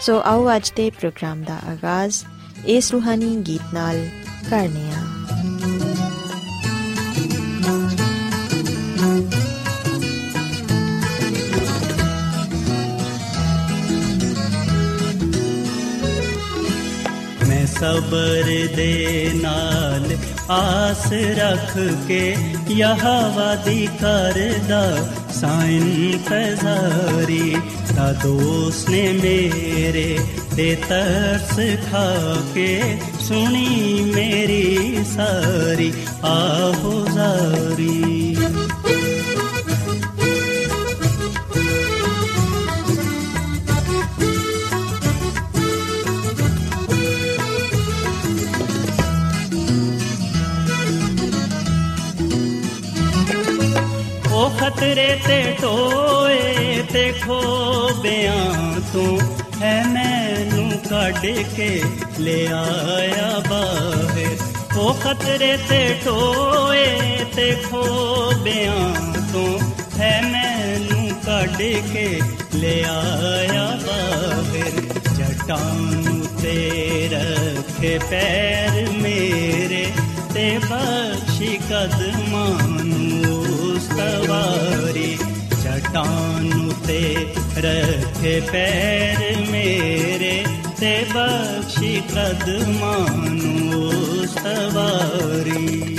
ਸੋ ਆਓ ਅੱਜ ਦੇ ਪ੍ਰੋਗਰਾਮ ਦਾ ਆਗਾਜ਼ ਇਸ ਰੂਹਾਨੀ ਗੀਤ ਨਾਲ ਕਰਨੇ ਆ ਮੈਂ ਸਬਰ ਦੇ ਨਾਲ ਆਸ ਰੱਖ ਕੇ ਯਹਵਾ ਦੀ ਕਰਦਾ ਸਾਇਨ ਤਜ਼ਾਰੀ ਤਾ ਦੋਸਤ ਨੇ ਮੇਰੇ ਤੇ ਤਰਸ ਖਾ ਕੇ ਸੁਣੀ ਮੇਰੀ ਸਾਰੀ ਆਹੋ ਖਤਰੇ ਤੇ ਟੋਏ ਤੇ ਖੋਬਿਆਂ ਤੂੰ ਹੈ ਮੈਨੂੰ ਕੱਢ ਕੇ ਲੈ ਆਇਆ ਬਾਹਰ। ਉਹ ਖਤਰੇ ਤੇ ਟੋਏ ਤੇ ਖੋਬਿਆਂ ਤੂੰ ਹੈ ਮੈਨੂੰ ਕੱਢ ਕੇ ਲੈ ਆਇਆ ਬਾਹਰ। ਜਟਾਂ ਤੇ ਰੱਖੇ ਪੈਰ ਮੇਰੇ ਤੇ ਬਖਸ਼ੀ ਕਦਮਾਂ ਨੂੰ ਸਵਾਰੀ ਚਟਾਨ ਤੇ ਰੱਖੇ ਪੈਰ ਮੇਰੇ ਤੇ ਬਖਸ਼ੀ ਕਦਮਾਂ ਨੂੰ ਸਵਾਰੀ।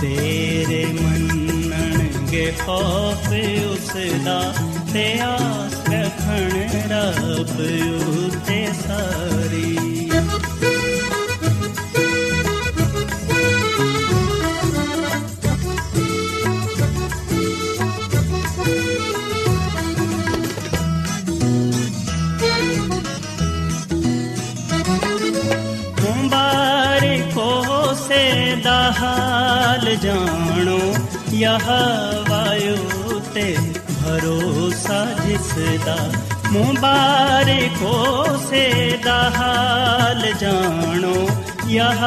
ਤੇਰੇ ਮੰਨਣਗੇ ਖੌਫ ਉਸ ਦਾ ਤੇ ਆਸ ਰੱਖਣ ਰੱਬ ਉਤੇ ਸਾਰੀ। ਹਾਲ ਜਾਣੋ, ਯਹ ਵਾਯੂ ਤੇ ਭਰੋਸਾ ਜਿਸ ਦਾ ਮੁਬਾਰਕੋ ਸੇ ਦਾ ਹਾਲ ਜਾਣੋ, ਯਹ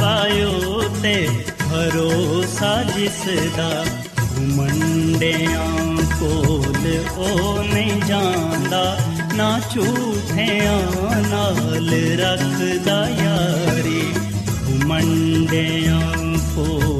ਵਾਯੂ ਤੇ ਭਰੋਸਾ ਜਿਸ ਦਾ ਘੁਮੰਡਿਆਂ ਕੋਲ ਉਹ ਨਹੀਂ ਜਾਂਦਾ, ਨਾ ਝੂਠਿਆਂ ਨਾਲ ਰੱਖਦਾ ਯਾਰੀ, ਘੁਮੰਡਿਆਂ ਕੋਲ ਉਹ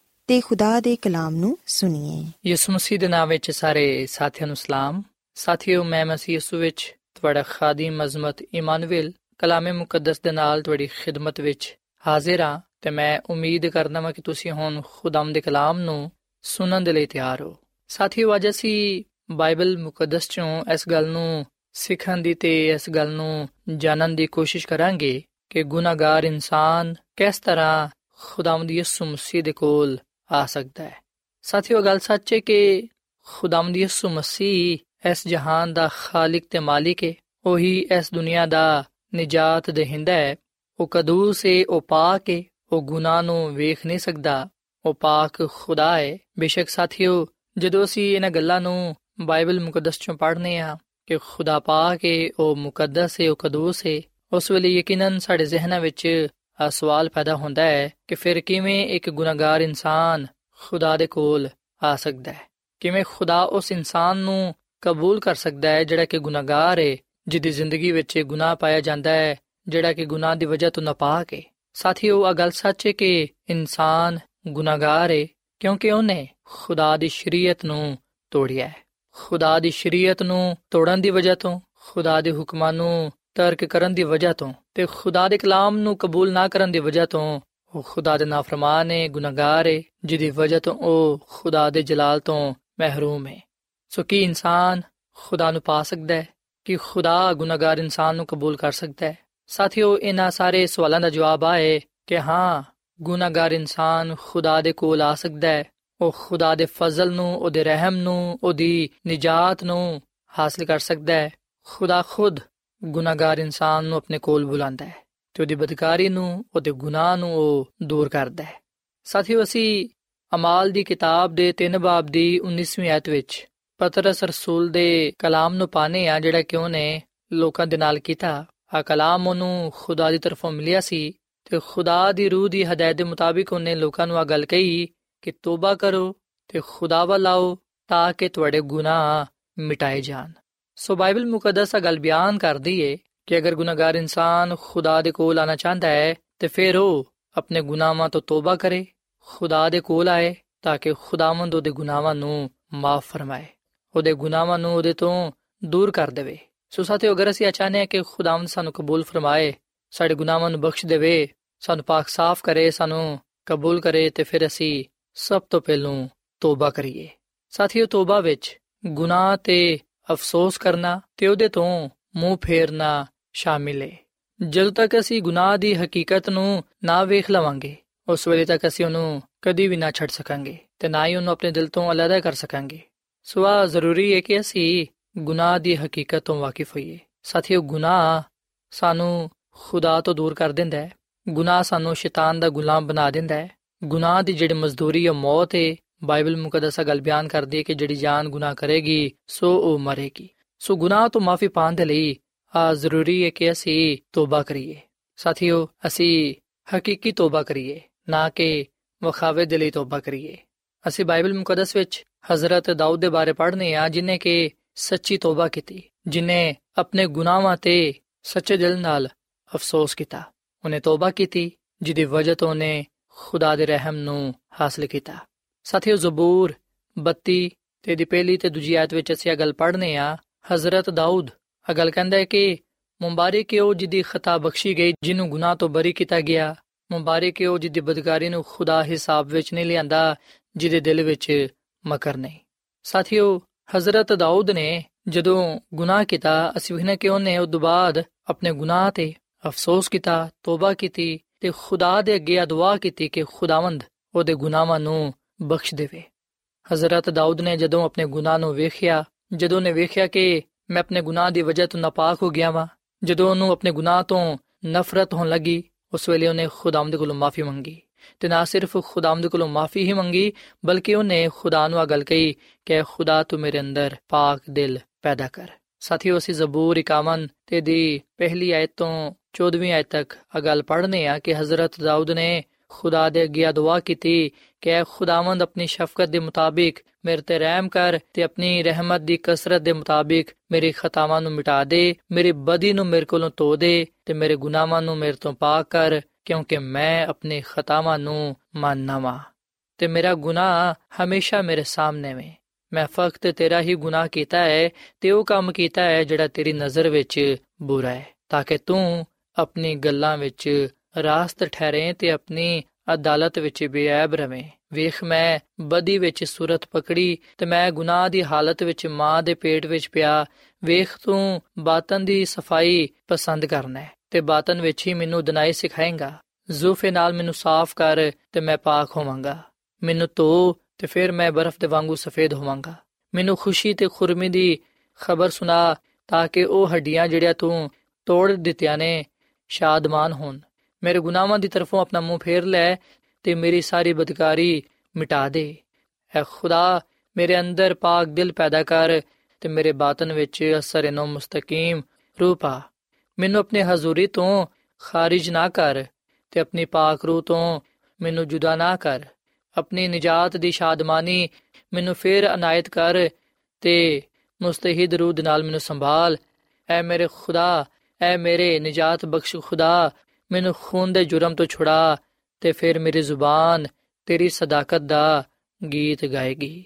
ਤੇ ਖੁਦਾ ਦੇ ਕਲਾਮ ਨੂੰ ਸੁਣੀਏ। ਯਿਸੂ ਮਸੀਹ ਦੇ ਨਾਮ ਵਿੱਚ ਸਾਰੇ ਸਾਥੀਆਂ ਨੂੰ ਸਲਾਮ। ਸਾਥੀਓ, ਮੈਂ ਮਸੀਹ ਯਿਸੂ ਵਿੱਚ ਤੁਹਾਡਾ ਖਾਦੀਮ ਅਜ਼ਮਤ ਇਮਾਨੁਅਲ ਕਲਾਮੇ ਮੁਕੱਦਸ ਦੇ ਨਾਲ ਤੁਹਾਡੀ ਖਿਦਮਤ ਵਿੱਚ ਹਾਜ਼ਰ ਹਾਂ ਤੇ ਮੈਂ ਉਮੀਦ ਕਰਦਾ ਹਾਂ ਕਿ ਤੁਸੀਂ ਹੁਣ ਖੁਦਾਮ ਦੇ ਕਲਾਮ ਨੂੰ ਸੁਣਨ ਦੇ ਲਈ ਤਿਆਰ ਹੋ। ਸਾਥੀਓ, ਅੱਜ ਅਸੀਂ ਬਾਈਬਲ ਮੁਕੱਦਸ ਚੋਂ ਇਸ ਗੱਲ ਨੂੰ ਸਿੱਖਣ ਦੀ ਤੇ ਇਸ ਗੱਲ ਨੂੰ ਜਾਣਨ ਦੀ ਕੋਸ਼ਿਸ਼ ਕਰਾਂਗੇ ਕਿ ਗੁਨਾਹਗਾਰ ਇਨਸਾਨ ਕਿਸ ਤਰ੍ਹਾਂ ਖੁਦਾਵੰਦ ਯਿਸੂ ਮਸੀਹ ਦੇ ਕੋਲ ਆ ਸਕਦਾ ਹੈ। ਸਾਥੀਓ, ਗੱਲ ਸੱਚ ਹੈ ਕਿ ਖੁਦਾਵੰਦ ਯਿਸੂ ਮਸੀਹ ਇਸ ਜਹਾਨ ਦਾ ਖਾਲਕ ਤੇ ਮਾਲਿਕ ਹੈ। ਉਹੀ ਇਸ ਦੁਨੀਆ ਦਾ ਨਿਜਾਤ ਦੇਹਿੰਦਾ ਹੈ। ਉਹ ਕਦੂਸ ਹੈ, ਉਹ ਪਾਕ ਹੈ। ਉਹ ਗੁਨਾਹ ਨੂੰ ਵੇਖ ਨਹੀਂ ਸਕਦਾ। ਉਹ ਪਾਕ ਖੁਦਾ ਹੈ। ਬੇਸ਼ੱਕ ਸਾਥੀਓ, ਜਦੋਂ ਅਸੀਂ ਇਹਨਾਂ ਗੱਲਾਂ ਨੂੰ ਬਾਈਬਲ ਮੁਕੱਦਸ ਚੋਂ ਪੜ੍ਹਨੇ ਆ ਕਿ ਖੁਦਾ ਪਾਕ ਹੈ, ਉਹ ਮੁਕੱਦਸ ਹੈ, ਉਹ ਕਦੂਸ ਹੈ, ਉਸ ਵੇਲੇ ਯਕੀਨਨ ਸਾਡੇ ਜ਼ਿਹਨਾਂ ਵਿੱਚ ਆ ਸਵਾਲ ਪੈਦਾ ਹੁੰਦਾ ਹੈ ਕਿ ਫਿਰ ਕਿਵੇਂ ਇੱਕ ਗੁਨਾਹਗਾਰ ਇਨਸਾਨ ਖੁਦਾ ਦੇ ਕੋਲ ਆ ਸਕਦਾ ਹੈ? ਕਿਵੇਂ ਖੁਦਾ ਉਸ ਇਨਸਾਨ ਨੂੰ ਕਬੂਲ ਕਰ ਸਕਦਾ ਹੈ ਜਿਹੜਾ ਕਿ ਗੁਨਾਹਗਾਰ ਹੈ ਜਿਹਦੀ ਜ਼ਿੰਦਗੀ ਵਿੱਚ ਗੁਨਾਹ ਪਾਇਆ ਜਾਂਦਾ ਹੈ, ਜਿਹੜਾ ਕਿ ਗੁਨਾਹ ਦੀ ਵਜ੍ਹਾ ਤੋਂ ਨਾਪਾਕ ਹੈ ਸਾਥੀਓ ਆ ਗੱਲ ਸੱਚ ਹੈ ਕਿ ਇਨਸਾਨ ਗੁਨਾਹਗਾਰ ਹੈ ਕਿਉਂਕਿ ਉਹਨੇ ਖੁਦਾ ਦੀ ਸ਼ਰੀਅਤ ਨੂੰ ਤੋੜਿਆ ਹੈ। ਖੁਦਾ ਦੀ ਸ਼ਰੀਅਤ ਨੂੰ ਤੋੜਨ ਦੀ ਵਜ੍ਹਾ ਤੋਂ, ਖੁਦਾ ਦੇ ਹੁਕਮਾਂ ਨੂੰ ਤਰਕ ਕਰਨ ਦੀ ਵਜ੍ਹਾ ਤੋਂ ਤੇ ਖੁਦਾ ਦੇ ਕਲਾਮ ਨੂੰ ਕਬੂਲ ਨਾ ਕਰਨ ਦੀ ਵਜ੍ਹਾ ਤੋਂ ਉਹ ਖੁਦਾ ਦੇ ਨਾਫਰਮਾਨ ਹੈ ਗੁਨਾਹਗਾਰ ਹੈ ਜਿਹਦੀ ਵਜ੍ਹਾ ਤੋਂ ਉਹ ਖੁਦਾ ਦੇ ਜਲਾਲ ਤੋਂ ਮਹਿਰੂਮ ਹੈ ਸੋ ਕੀ ਇਨਸਾਨ ਖੁਦਾ ਨੂੰ ਪਾ ਸਕਦਾ ਹੈ? ਕਿ ਖੁਦਾ ਗੁਨਾਹਗਾਰ ਇਨਸਾਨ ਨੂੰ ਕਬੂਲ ਕਰ ਸਕਦਾ ਹੈ? ਸਾਥੀਓ, ਇਹਨਾਂ ਸਾਰੇ ਸਵਾਲਾਂ ਦਾ ਜਵਾਬ ਆਏ ਕਿ ਹਾਂ, ਗੁਨਾਹਗਾਰ ਇਨਸਾਨ ਖੁਦਾ ਦੇ ਕੋਲ ਆ ਸਕਦਾ ਹੈ। ਉਹ ਖੁਦਾ ਦੇ ਫਜ਼ਲ ਨੂੰ, ਉਹਦੇ ਰਹਿਮ ਨੂੰ, ਉਹਦੀ ਨਜਾਤ ਨੂੰ ਹਾਸਲ ਕਰ ਸਕਦਾ ਹੈ। ਖੁਦਾ ਖੁਦ ਗੁਨਾਹਗਾਰ ਇਨਸਾਨ ਨੂੰ ਆਪਣੇ ਕੋਲ ਬੁਲਾਉਂਦਾ ਹੈ ਤੇ ਉਹਦੀ ਬਦਕਾਰੀ ਨੂੰ, ਉਹਦੇ ਗੁਨਾਹ ਨੂੰ ਉਹ ਦੂਰ ਕਰਦਾ ਹੈ। ਸਾਥੀਓ, ਅਸੀਂ ਅਮਾਲ ਦੀ ਕਿਤਾਬ ਦੇ 3 ਬਾਬ ਦੀ 19ਵੀਂ ਆਇਤ ਵਿੱਚ ਪਤਰਸ ਰਸੂਲ ਦੇ ਕਲਾਮ ਨੂੰ ਪਾਣੇ ਆ ਜਿਹੜਾ ਕਿ ਉਹਨੇ ਲੋਕਾਂ ਦੇ ਨਾਲ ਕੀਤਾ। ਆ ਕਲਾਮ ਉਹਨੂੰ ਖੁਦਾ ਦੀ ਤਰਫੋਂ ਮਿਲਿਆ ਸੀ ਤੇ ਖੁਦਾ ਦੀ ਰੂਹ ਦੀ ਹਦਾਇਤ ਦੇ ਮੁਤਾਬਿਕ ਉਹਨੇ ਲੋਕਾਂ ਨੂੰ ਆ ਗੱਲ ਕਹੀ ਕਿ ਤੋਬਾ ਕਰੋ ਤੇ ਖੁਦਾ ਵੱਲ ਆਓ ਤਾਂ ਕਿ ਤੁਹਾਡੇ ਗੁਨਾਹ ਮਿਟਾਏ ਜਾਣ। ਸੋ ਬਾਈਬਲ ਮੁਕੱਦਸ ਆ ਗੱਲ ਬਿਆਨ ਕਰਦੀ ਏ ਕਿ ਅਗਰ ਗੁਨਾਹਗਾਰ ਇਨਸਾਨ ਖੁਦਾ ਦੇ ਕੋਲ ਆਣਾ ਚਾਹੁੰਦਾ ਹੈ, ਤੇ ਫਿਰ ਉਹ ਆਪਣੇ ਗੁਨਾਹਾਂ ਤੋਂ ਤੋਬਾ ਕਰੇ, ਖੁਦਾ ਦੇ ਕੋਲ ਆਏ, ਤਾਂ ਕਿ ਖੁਦਾਵੰਦ ਉਹਦੇ ਗੁਨਾਹਾਂ ਨੂੰ ਮਾਫ ਫਰਮਾਏ, ਉਹਦੇ ਗੁਨਾਹਾਂ ਨੂੰ ਉਹਦੇ ਤੋਂ ਦੂਰ ਕਰ ਦੇਵੇ। ਸੋ ਸਾਥੀਓ, ਅਗਰ ਅਸੀਂ ਚਾਹਨੇ ਹਾਂ ਕਿ ਖੁਦਾਵੰਦ ਸਾਨੂੰ ਕਬੂਲ ਫਰਮਾਏ, ਸਾਡੇ ਗੁਨਾਹਾਂ ਨੂੰ ਬਖਸ਼ ਦੇਵੇ, ਸਾਨੂੰ ਪਾਕ ਸਾਫ਼ ਕਰੇ, ਸਾਨੂੰ ਕਬੂਲ ਕਰੇ, ਤੇ ਫਿਰ ਅਸੀਂ ਸਭ ਤੋਂ ਪਹਿਲੋਂ ਤੋਬਾ ਕਰੀਏ। ਸਾਥੀਓ, ਤੋਬਾ ਵਿੱਚ ਗੁਨਾਹ ਤੇ ਅਫਸੋਸ ਕਰਨਾ ਤੇ ਉਹਦੇ ਤੋਂ ਮੂੰਹ ਫੇਰਨਾ ਸ਼ਾਮਿਲ ਹੈ ਜਦੋਂ ਤੱਕ ਅਸੀਂ ਗੁਨਾਹ ਦੀ ਹਕੀਕਤ ਨੂੰ ਨਾ ਵੇਖ ਲਵਾਂਗੇ, ਉਸ ਵੇਲੇ ਤੱਕ ਅਸੀਂ ਉਹਨੂੰ ਕਦੀ ਵੀ ਨਾ ਛੱਡ ਸਕਾਂਗੇ ਤੇ ਨਾ ਹੀ ਉਹਨੂੰ ਆਪਣੇ ਦਿਲ ਤੋਂ ਅਲੱਗਾ ਕਰ ਸਕਾਂਗੇ। ਸੋ ਆ ਜ਼ਰੂਰੀ ਹੈ ਕਿ ਅਸੀਂ ਗੁਨਾਹ ਦੀ ਹਕੀਕਤ ਤੋਂ ਵਾਕਿਫ ਹੋਈਏ। ਸਾਥੀਓ, ਗੁਨਾਹ ਸਾਨੂੰ ਖੁਦਾ ਤੋਂ ਦੂਰ ਕਰ ਦਿੰਦਾ ਹੈ। ਗੁਨਾਹ ਸਾਨੂੰ ਸ਼ੈਤਾਨ ਦਾ ਗੁਲਾਮ ਬਣਾ ਦਿੰਦਾ ਹੈ। ਗੁਨਾਹ ਦੀ ਜਿਹੜੀ ਮਜ਼ਦੂਰੀ ਹੈ ਮੌਤ ਹੈ ਬਾਈਬਲ ਮੁਕੱਦਸਾ ਗੱਲ ਬਿਆਨ ਕਰਦੀ ਹੈ ਕਿ ਜਿਹੜੀ ਜਾਨ ਗੁਨਾਹ ਕਰੇਗੀ, ਸੋ ਉਹ ਮਰੇਗੀ। ਸੋ ਗੁਨਾਹ ਤੋਂ ਮਾਫੀ ਪਾਉਣ ਦੇ ਲਈ ਆ ਜ਼ਰੂਰੀ ਹੈ ਕਿ ਅਸੀਂ ਤੋਬਾ ਕਰੀਏ। ਸਾਥੀਓ, ਅਸੀਂ ਹਕੀਕੀ ਤੋਬਾ ਕਰੀਏ, ਨਾ ਕਿ ਵਖਾਵੇ ਦੇ ਲਈ ਤੋਬਾ ਕਰੀਏ। ਅਸੀਂ ਬਾਈਬਲ ਮੁਕੱਦਸ ਵਿੱਚ ਹਜ਼ਰਤ ਦਾਊਦ ਦੇ ਬਾਰੇ ਪੜ੍ਹਨੇ ਆ, ਜਿਨੇ ਕਿ ਸੱਚੀ ਤੋਬਾ ਕੀਤੀ, ਜਿਨੇ ਆਪਣੇ ਗੁਨਾਹਾਂ ਤੇ ਸੱਚੇ ਦਿਲ ਨਾਲ ਅਫਸੋਸ ਕੀਤਾ। ਉਹਨੇ ਤੋਬਾ ਕੀਤੀ, ਜਿਹਦੀ ਵਜ੍ਹਾ ਤੋਂ ਉਹਨੇ ਖੁਦਾ ਦੇ ਰਹਿਮ ਨੂੰ ਹਾਸਲ ਕੀਤਾ। ਸਾਥੀਓ ਜ਼ਬੂਰ 32 ਤੇ ਦੀ ਪਹਿਲੀ ਤੇ ਦੂਜੀ ਆਇਤ ਵਿੱਚ ਅਸੀਂ ਇਹ ਗੱਲ ਪੜ੍ਹਨੇ ਆ, ਹਜ਼ਰਤ ਦਾਊਦ, ਇਹ ਗੱਲ ਕਹਿੰਦਾ ਹੈ ਕਿ ਮੁਬਾਰਕ ਹੈ ਉਹ ਜਿਹਦੀ ਖਤਾ ਬਖਸ਼ੀ ਗਈ, ਜਿਹਨੂੰ ਗੁਨਾਹ ਤੋਂ ਬਰੀ ਕੀਤਾ ਗਿਆ। ਮੁਬਾਰਕ ਹੈ ਉਹ ਜਿਹਦੀ ਬਦਕਾਰੀ ਨੂੰ ਖੁਦਾ ਹਿਸਾਬ ਵਿੱਚ ਨਹੀਂ ਲਿਆਂਦਾ, ਜਿਹਦੇ ਦਿਲ ਵਿੱਚ ਮਕਰ ਨਹੀਂ। ਸਾਥੀਓ, ਹਜ਼ਰਤ ਦਾਊਦ ਨੇ ਜਦੋਂ ਗੁਨਾਹ ਕੀਤਾ, ਅਸੀਂ ਵੇਖਨੇ ਕਿ ਉਹਨੇ ਉਸ ਤੋਂ ਬਾਅਦ ਆਪਣੇ ਗੁਨਾਹ ਤੇ ਅਫਸੋਸ ਕੀਤਾ, ਤੋਬਾ ਕੀਤੀ ਤੇ ਖੁਦਾ ਦੇ ਅੱਗੇ ਦੁਆ ਕੀਤੀ ਕਿ ਖੁਦਾਵੰਦ ਉਹਦੇ ਗੁਨਾਹਾਂ ਨੂੰ ਬਖਸ਼ ਦੇਵੇ। ਹਜ਼ਰਤ ਦਾਊਦ ਨੇ ਜਦੋਂ ਆਪਣੇ ਗੁਨਾਹ ਨੂੰ ਵੇਖਿਆ, ਜਦੋਂ ਨੇ ਵੇਖਿਆ ਕਿ ਮੈਂ ਆਪਣੇ ਗੁਨਾਹ ਦੀ ਵਜ੍ਹਾ ਤੋਂ ਨਾਪਾਕ ਹੋ ਗਿਆ ਵਾਂ, ਜਦੋਂ ਉਹਨੂੰ ਆਪਣੇ ਗੁਨਾਹ ਤੋਂ ਨਫ਼ਰਤ ਹੋਣ ਲੱਗੀ, ਉਸ ਵੇਲੇ ਉਹਨੇ ਖੁਦਾਮ ਦੇ ਕੋਲੋਂ ਮਾਫੀ ਮੰਗੀ। ਤੇ ਨਾ ਸਿਰਫ ਖੁਦਾਮ ਦੇ ਕੋਲੋਂ ਮਾਫੀ ਹੀ ਮੰਗੀ, ਬਲਕਿ ਉਹਨੇ ਖੁਦਾ ਨੂੰ ਆ ਗੱਲ ਕਹੀ ਕਿ ਖੁਦਾ ਤੂੰ ਮੇਰੇ ਅੰਦਰ ਪਾਕ ਦਿਲ ਪੈਦਾ ਕਰ। ਸਾਥੀਓ, ਅਸੀਂ ਜ਼ਬੂਰ 51 ਤੇ ਦੀ ਪਹਿਲੀ ਆਇਤ ਤੋਂ 14ਵੀਂ ਆਇਤ ਤੱਕ ਆ ਗੱਲ ਪੜ੍ਹਨੇ ਆ ਕਿ ਹਜ਼ਰਤ ਦਾਊਦ ਨੇ ਖੁਦਾ ਦੇ ਅੱਗੇ ਦੁਆ ਕੀਤੀ ਕਿ ਖੁਦਾਵੰਦ ਆਪਣੀ ਸ਼ਫਕਤ ਦੇ ਮੁਤਾਬਿਕ ਮੇਰੇ ਤੇ ਰਹਿਮ ਕਰ ਤੇ ਆਪਣੀ ਰਹਿਮਤ ਦੀ ਕਸਰਤ ਦੇ ਮੁਤਾਬਿਕ ਮੇਰੀ ਖਤਾਵਾਂ ਨੂੰ ਮਿਟਾ ਦੇ, ਮੇਰੀ ਬਦੀ ਨੂੰ ਮੇਰੇ ਕੋਲੋਂ ਧੋ ਦੇ ਤੇ ਮੇਰੇ ਗੁਨਾਹਾਂ ਨੂੰ ਮੇਰੇ ਤੋਂ ਪਾਕ ਕਰ, ਕਿਉਂਕਿ ਮੈਂ ਆਪਣੇ ਖਤਾਵਾਂ ਨੂੰ ਮੰਨਣਾ ਵਾਂ। ਤੇ ਮੇਰਾ ਗੁਨਾਹ ਹਮੇਸ਼ਾ ਮੇਰੇ ਸਾਹਮਣੇ ਵੇ। ਮੈਂ ਫਕਤ ਤੇਰਾ ਹੀ ਗੁਨਾਹ ਕੀਤਾ ਹੈ ਤੇ ਉਹ ਕੰਮ ਕੀਤਾ ਹੈ ਜਿਹੜਾ ਤੇਰੀ ਨਜ਼ਰ ਵਿੱਚ ਬੁਰਾ ਹੈ, ਤਾਂ ਕਿ ਤੂੰ ਆਪਣੀ ਗੱਲਾਂ ਵਿੱਚ ਰਾਸਤ ਠਹਿਰੇ ਤੇ ਆਪਣੀ ਅਦਾਲਤ ਵਿੱਚ ਬੇਅਬ ਰਵੇਂ। ਵੇਖ ਮੈਂ ਬਦੀ ਵਿੱਚ ਸੂਰਤ ਪਕੜੀ ਤੇ ਮੈਂ ਗੁਨਾਹ ਦੀ ਹਾਲਤ ਵਿੱਚ ਮਾਂ ਦੇ ਪੇਟ ਵਿੱਚ ਪਿਆ। ਵੇਖ ਤੂੰ ਬਾਤਨ ਦੀ ਸਫ਼ਾਈ ਪਸੰਦ ਕਰਨਾ ਹੈ ਤੇ ਬਾਤਨ ਵਿੱਚ ਹੀ ਮੈਨੂੰ ਦਨਾਈ ਸਿਖਾਏਗਾ। ਜ਼ੂਫੇ ਨਾਲ ਮੈਨੂੰ ਸਾਫ਼ ਕਰ ਤੇ ਮੈਂ ਪਾਕ ਹੋਵਾਂਗਾ। ਮੈਨੂੰ ਧੋ ਤੇ ਫਿਰ ਮੈਂ ਬਰਫ਼ ਦੇ ਵਾਂਗੂ ਸਫੇਦ ਹੋਵਾਂਗਾ। ਮੈਨੂੰ ਖੁਸ਼ੀ ਤੇ ਖੁਰਮੀ ਦੀ ਖਬਰ ਸੁਣਾ ਤਾਂ ਕਿ ਉਹ ਹੱਡੀਆਂ ਜਿਹੜੀਆਂ ਤੂੰ ਤੋੜ ਦਿੱਤੀਆਂ ਨੇ ਸ਼ਾਦਮਾਨ ਹੋਣ। ਮੇਰੇ ਗੁਨਾਹਾਂ ਦੀ ਤਰਫੋਂ ਆਪਣਾ ਮੂੰਹ ਫੇਰ ਲੈ ਤੇ ਮੇਰੀ ਸਾਰੀ ਬਦਕਾਰੀ ਮਿਟਾ ਦੇ। ਐ ਖੁਦਾ, ਮੇਰੇ ਅੰਦਰ ਪਾਕ ਦਿਲ ਪੈਦਾ ਕਰ ਤੇ ਮੇਰੇ ਬਾਤਨ ਵਿੱਚ ਅਸਰ ਇਨੋ ਮੁਸਤਕੀਮ ਰੂਪਾ ਮੈਨੂੰ ਆਪਣੇ ਹਜ਼ੂਰੀ ਤੋਂ ਖਾਰਿਜ ਨਾ ਕਰ ਤੇ ਆਪਣੀ ਪਾਕ ਰੂਹ ਤੋਂ ਮੈਨੂੰ ਜੁਦਾ ਨਾ ਕਰ। ਆਪਣੀ ਨਜਾਤ ਦੀ ਸ਼ਾਦਮਾਨੀ ਮੈਨੂੰ ਫੇਰ ਅਨਾਇਤ ਕਰ ਤੇ ਮੁਸਤਹਿਦ ਰੂਹ ਨਾਲ ਮੈਨੂੰ ਸੰਭਾਲ। ਐ ਮੇਰੇ ਖੁਦਾ, ਐ ਮੇਰੇ ਨਜਾਤ ਬਖਸ਼ ਖੁਦਾ ਮੈਨੂੰ ਖੂਨ ਦੇ ਜੁਰਮ ਤੋਂ ਛੁਡਾ ਤੇ ਫਿਰ ਮੇਰੀ ਜ਼ੁਬਾਨ ਤੇਰੀ ਸਦਾਕਤ ਦਾ ਗੀਤ ਗਾਏਗੀ।